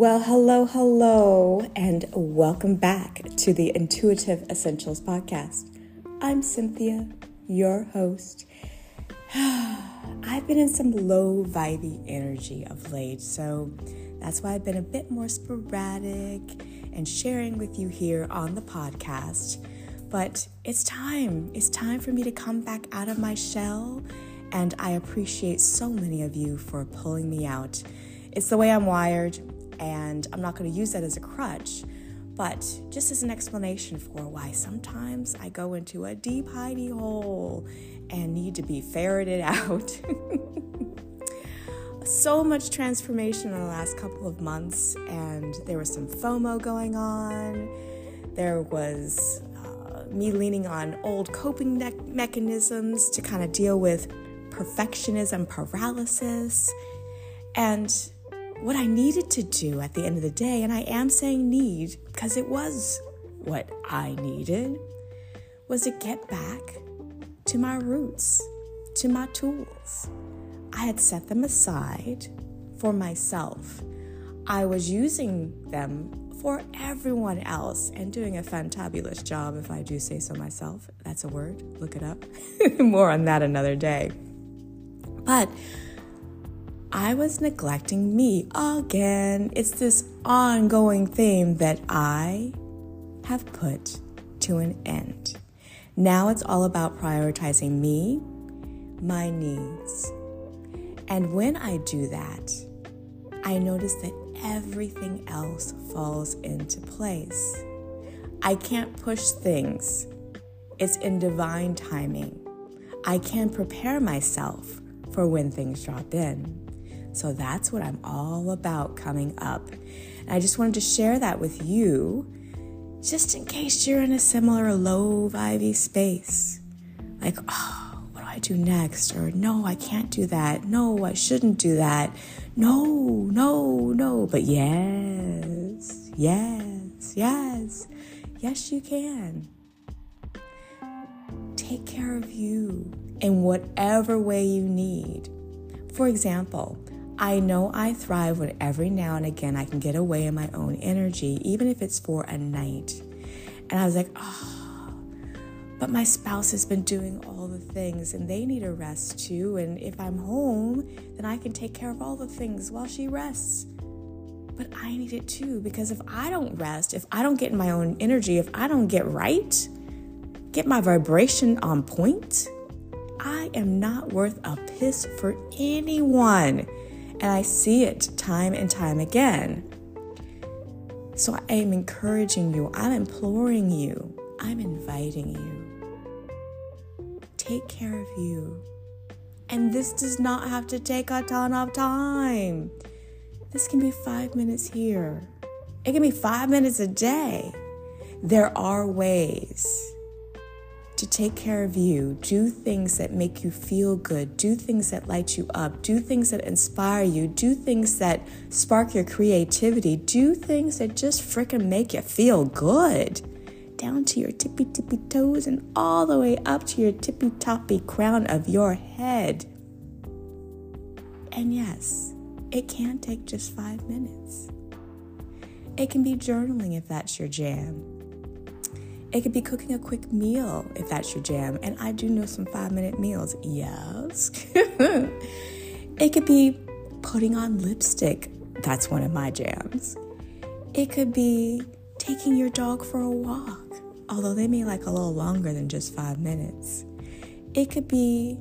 Well, hello, hello, and welcome back to the Intuitive Essentials Podcast. I'm Cynthia, your host. I've been in some low vibey energy of late, so that's why I've been a bit more sporadic and sharing with you here on the podcast. But it's time. It's time for me to come back out of my shell, and I appreciate so many of you for pulling me out. It's the way I'm wired and I'm not going to use that as a crutch, but just as an explanation for why sometimes I go into a deep hidey hole and need to be ferreted out. so much transformation in the last couple of months, and there was some FOMO going on. There was uh, me leaning on old coping me- mechanisms to kind of deal with perfectionism paralysis. And what I needed to do at the end of the day, and I am saying need because it was what I needed, was to get back to my roots, to my tools. I had set them aside for myself. I was using them for everyone else and doing a fantabulous job, if I do say so myself. That's a word, look it up. More on that another day. But I was neglecting me again. It's this ongoing theme that I have put to an end. Now it's all about prioritizing me, my needs. And when I do that, I notice that everything else falls into place. I can't push things, it's in divine timing. I can prepare myself for when things drop in. So that's what I'm all about coming up. And I just wanted to share that with you, just in case you're in a similar low vibey space. Like, oh, what do I do next? Or no, I can't do that. No, I shouldn't do that. No, no, no. But yes, yes, yes, yes, you can. Take care of you in whatever way you need. For example, I know I thrive when every now and again I can get away in my own energy, even if it's for a night. And I was like, oh, but my spouse has been doing all the things and they need a rest too. And if I'm home, then I can take care of all the things while she rests. But I need it too because if I don't rest, if I don't get in my own energy, if I don't get right, get my vibration on point, I am not worth a piss for anyone. And I see it time and time again. So I am encouraging you, I'm imploring you, I'm inviting you. Take care of you. And this does not have to take a ton of time. This can be five minutes here, it can be five minutes a day. There are ways to take care of you, do things that make you feel good, do things that light you up, do things that inspire you, do things that spark your creativity, do things that just freaking make you feel good. Down to your tippy tippy toes and all the way up to your tippy toppy crown of your head. And yes, it can take just five minutes. It can be journaling if that's your jam. It could be cooking a quick meal if that's your jam. And I do know some five minute meals. Yes. it could be putting on lipstick. That's one of my jams. It could be taking your dog for a walk, although they may like a little longer than just five minutes. It could be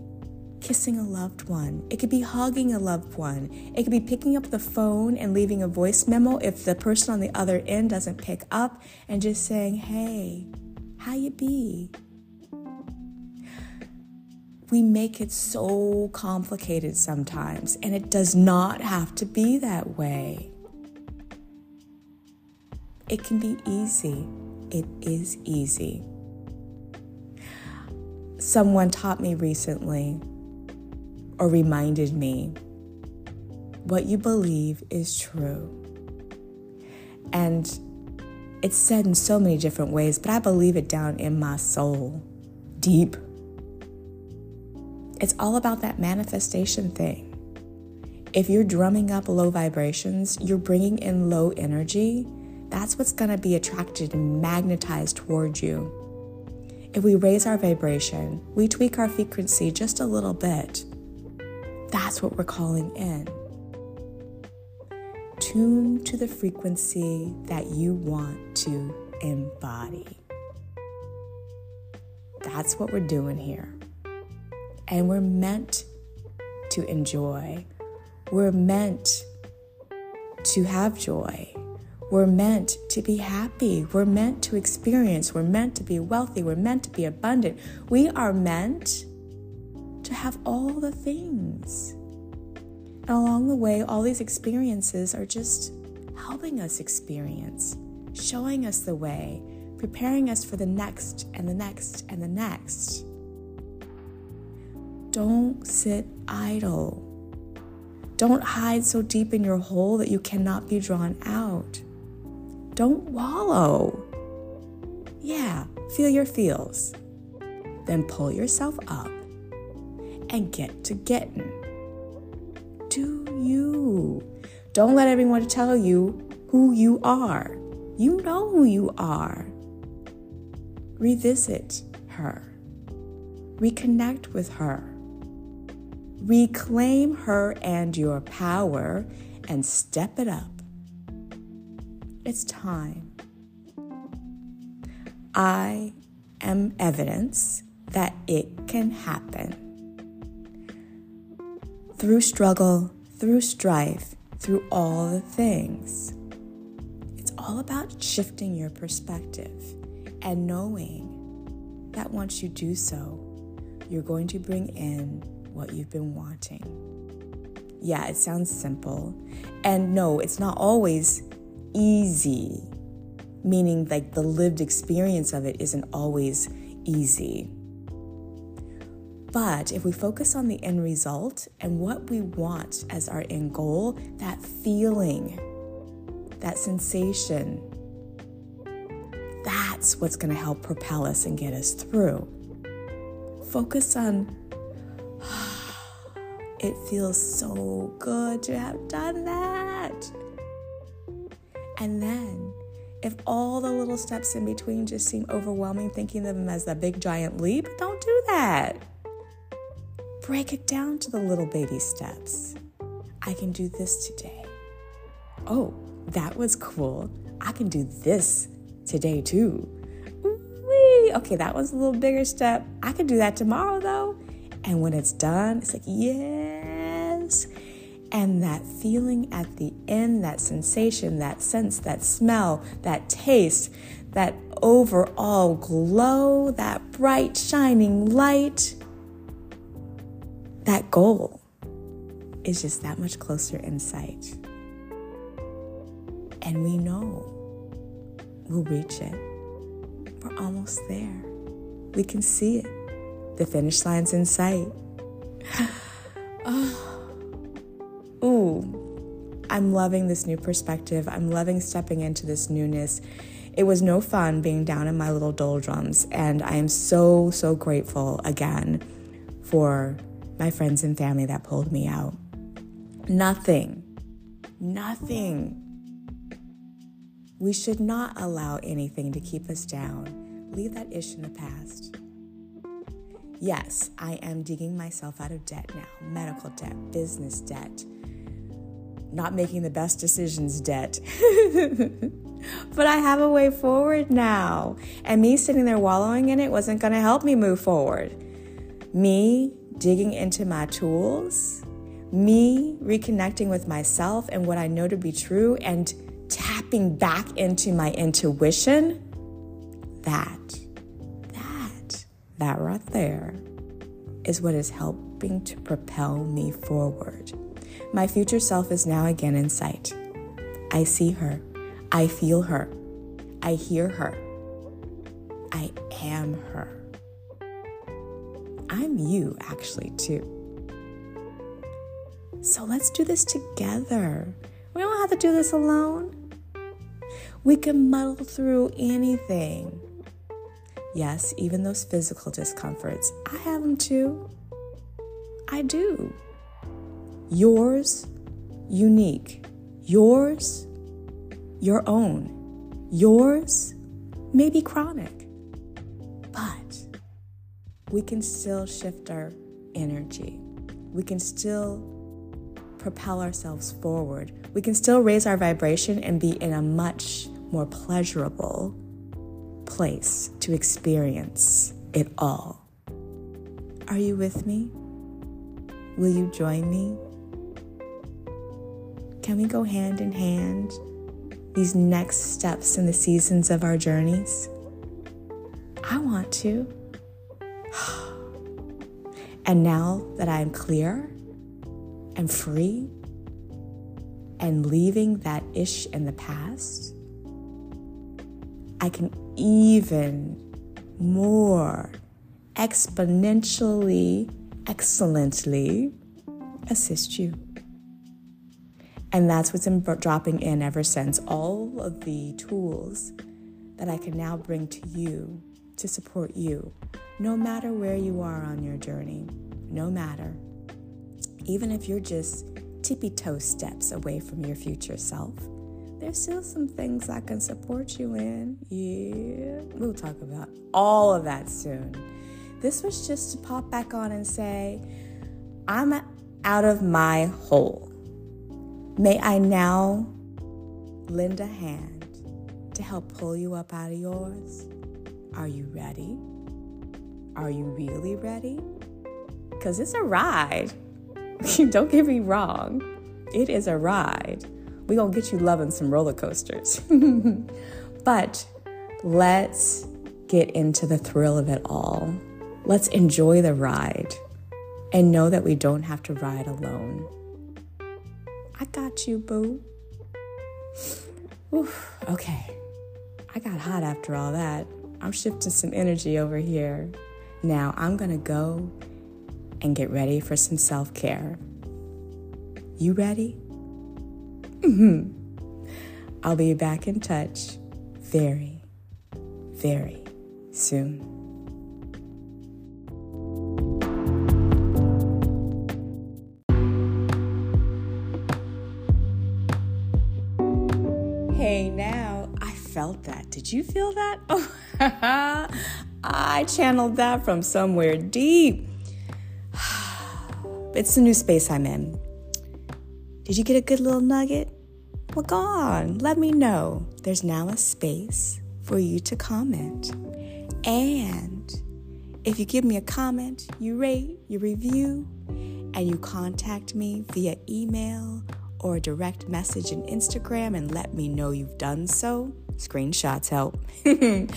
kissing a loved one. It could be hugging a loved one. It could be picking up the phone and leaving a voice memo if the person on the other end doesn't pick up and just saying, "Hey, how you be?" We make it so complicated sometimes, and it does not have to be that way. It can be easy. It is easy. Someone taught me recently or reminded me what you believe is true. And it's said in so many different ways, but I believe it down in my soul, deep. It's all about that manifestation thing. If you're drumming up low vibrations, you're bringing in low energy. That's what's to be attracted and magnetized toward you. If we raise our vibration, we tweak our frequency just a little bit. That's what we're calling in. Tune to the frequency that you want to embody. That's what we're doing here. And we're meant to enjoy. We're meant to have joy. We're meant to be happy. We're meant to experience. We're meant to be wealthy. We're meant to be abundant. We are meant to have all the things. And along the way, all these experiences are just helping us experience, showing us the way, preparing us for the next and the next and the next. Don't sit idle. Don't hide so deep in your hole that you cannot be drawn out. Don't wallow. Yeah, feel your feels. Then pull yourself up and get to getting. Do you. Don't let everyone tell you who you are. You know who you are. Revisit her. Reconnect with her. Reclaim her and your power and step it up. It's time. I am evidence that it can happen. Through struggle, through strife, through all the things. It's all about shifting your perspective and knowing that once you do so, you're going to bring in what you've been wanting. Yeah, it sounds simple. And no, it's not always easy, meaning like the lived experience of it isn't always easy. But if we focus on the end result and what we want as our end goal, that feeling, that sensation, that's what's going to help propel us and get us through. Focus on it feels so good to have done that. And then, if all the little steps in between just seem overwhelming, thinking of them as a big giant leap, don't do that. Break it down to the little baby steps. I can do this today. Oh, that was cool. I can do this today too. Whee! Okay, that was a little bigger step. I can do that tomorrow though. And when it's done, it's like, yes. And that feeling at the end, that sensation, that sense, that smell, that taste, that overall glow, that bright, shining light, that goal is just that much closer in sight. And we know we'll reach it. We're almost there. We can see it. The finish line's in sight. oh. Ooh, I'm loving this new perspective. I'm loving stepping into this newness. It was no fun being down in my little doldrums, and I am so, so grateful again for my friends and family that pulled me out. Nothing, nothing. We should not allow anything to keep us down. Leave that ish in the past. Yes, I am digging myself out of debt now medical debt, business debt, not making the best decisions debt. but I have a way forward now. And me sitting there wallowing in it wasn't going to help me move forward. Me digging into my tools, me reconnecting with myself and what I know to be true, and tapping back into my intuition. That that that right there is what is helping to propel me forward. My future self is now again in sight. I see her. I feel her. I hear her. I am her. I'm you, actually, too. So let's do this together. We don't have to do this alone. We can muddle through anything. Yes, even those physical discomforts, I have them too. I do. Yours unique. Yours, your own. Yours maybe chronic. We can still shift our energy. We can still propel ourselves forward. We can still raise our vibration and be in a much more pleasurable place to experience it all. Are you with me? Will you join me? Can we go hand in hand these next steps in the seasons of our journeys? I want to. And now that I'm clear and free and leaving that ish in the past, I can even more exponentially, excellently assist you. And that's what's been dropping in ever since all of the tools that I can now bring to you to support you, no matter where you are on your journey, no matter. Even if you're just tippy toe steps away from your future self, there's still some things I can support you in. Yeah, we'll talk about all of that soon. This was just to pop back on and say, I'm out of my hole. May I now lend a hand to help pull you up out of yours? Are you ready? Are you really ready? Because it's a ride. Don't get me wrong, it is a ride. We're going to get you loving some roller coasters. but let's get into the thrill of it all. Let's enjoy the ride and know that we don't have to ride alone. I got you, boo. Oof, okay. I got hot after all that. I'm shifting some energy over here. Now I'm going to go and get ready for some self care. You ready? Mm-hmm. I'll be back in touch very, very soon. Hey, now felt that. Did you feel that? Oh, I channeled that from somewhere deep. It's the new space I'm in. Did you get a good little nugget? Well, go on, let me know. There's now a space for you to comment. And if you give me a comment, you rate, you review, and you contact me via email or a direct message in Instagram and let me know you've done so, screenshots help.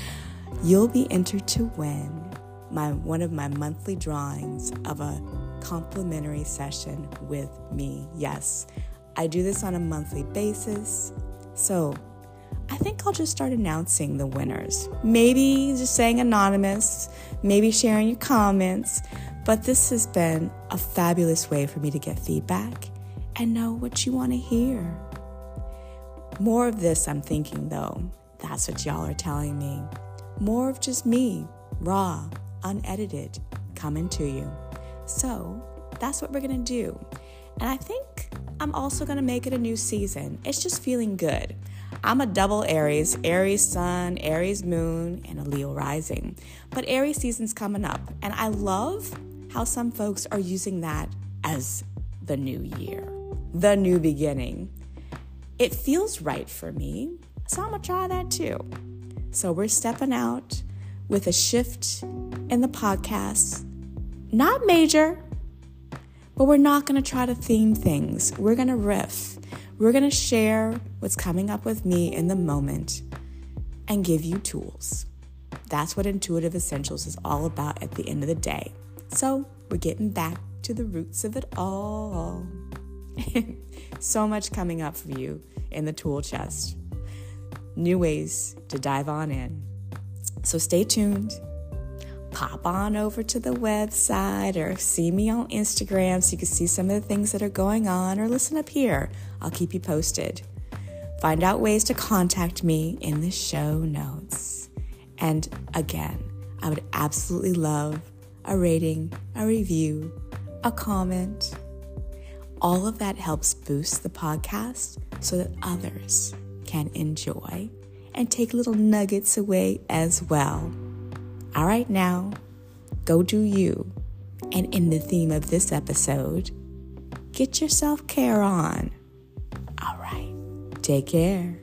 You'll be entered to win my one of my monthly drawings of a complimentary session with me. Yes, I do this on a monthly basis. So I think I'll just start announcing the winners. Maybe just saying anonymous, maybe sharing your comments. But this has been a fabulous way for me to get feedback and know what you want to hear. More of this, I'm thinking though. That's what y'all are telling me. More of just me, raw, unedited, coming to you. So that's what we're gonna do. And I think I'm also gonna make it a new season. It's just feeling good. I'm a double Aries, Aries sun, Aries moon, and a Leo rising. But Aries season's coming up, and I love how some folks are using that as the new year, the new beginning. It feels right for me, so I'm gonna try that too. So we're stepping out with a shift in the podcast. Not major, but we're not to try to theme things. We're to riff. We're to share what's coming up with me in the moment and give you tools. That's what Intuitive Essentials is all about at the end of the day. So we're getting back to the roots of it all. so much coming up for you in the tool chest. New ways to dive on in. So stay tuned. Pop on over to the website or see me on Instagram so you can see some of the things that are going on or listen up here. I'll keep you posted. Find out ways to contact me in the show notes. And again, I would absolutely love a rating, a review, a comment. All of that helps boost the podcast so that others can enjoy and take little nuggets away as well. All right, now, go do you. And in the theme of this episode, get your self care on. All right, take care.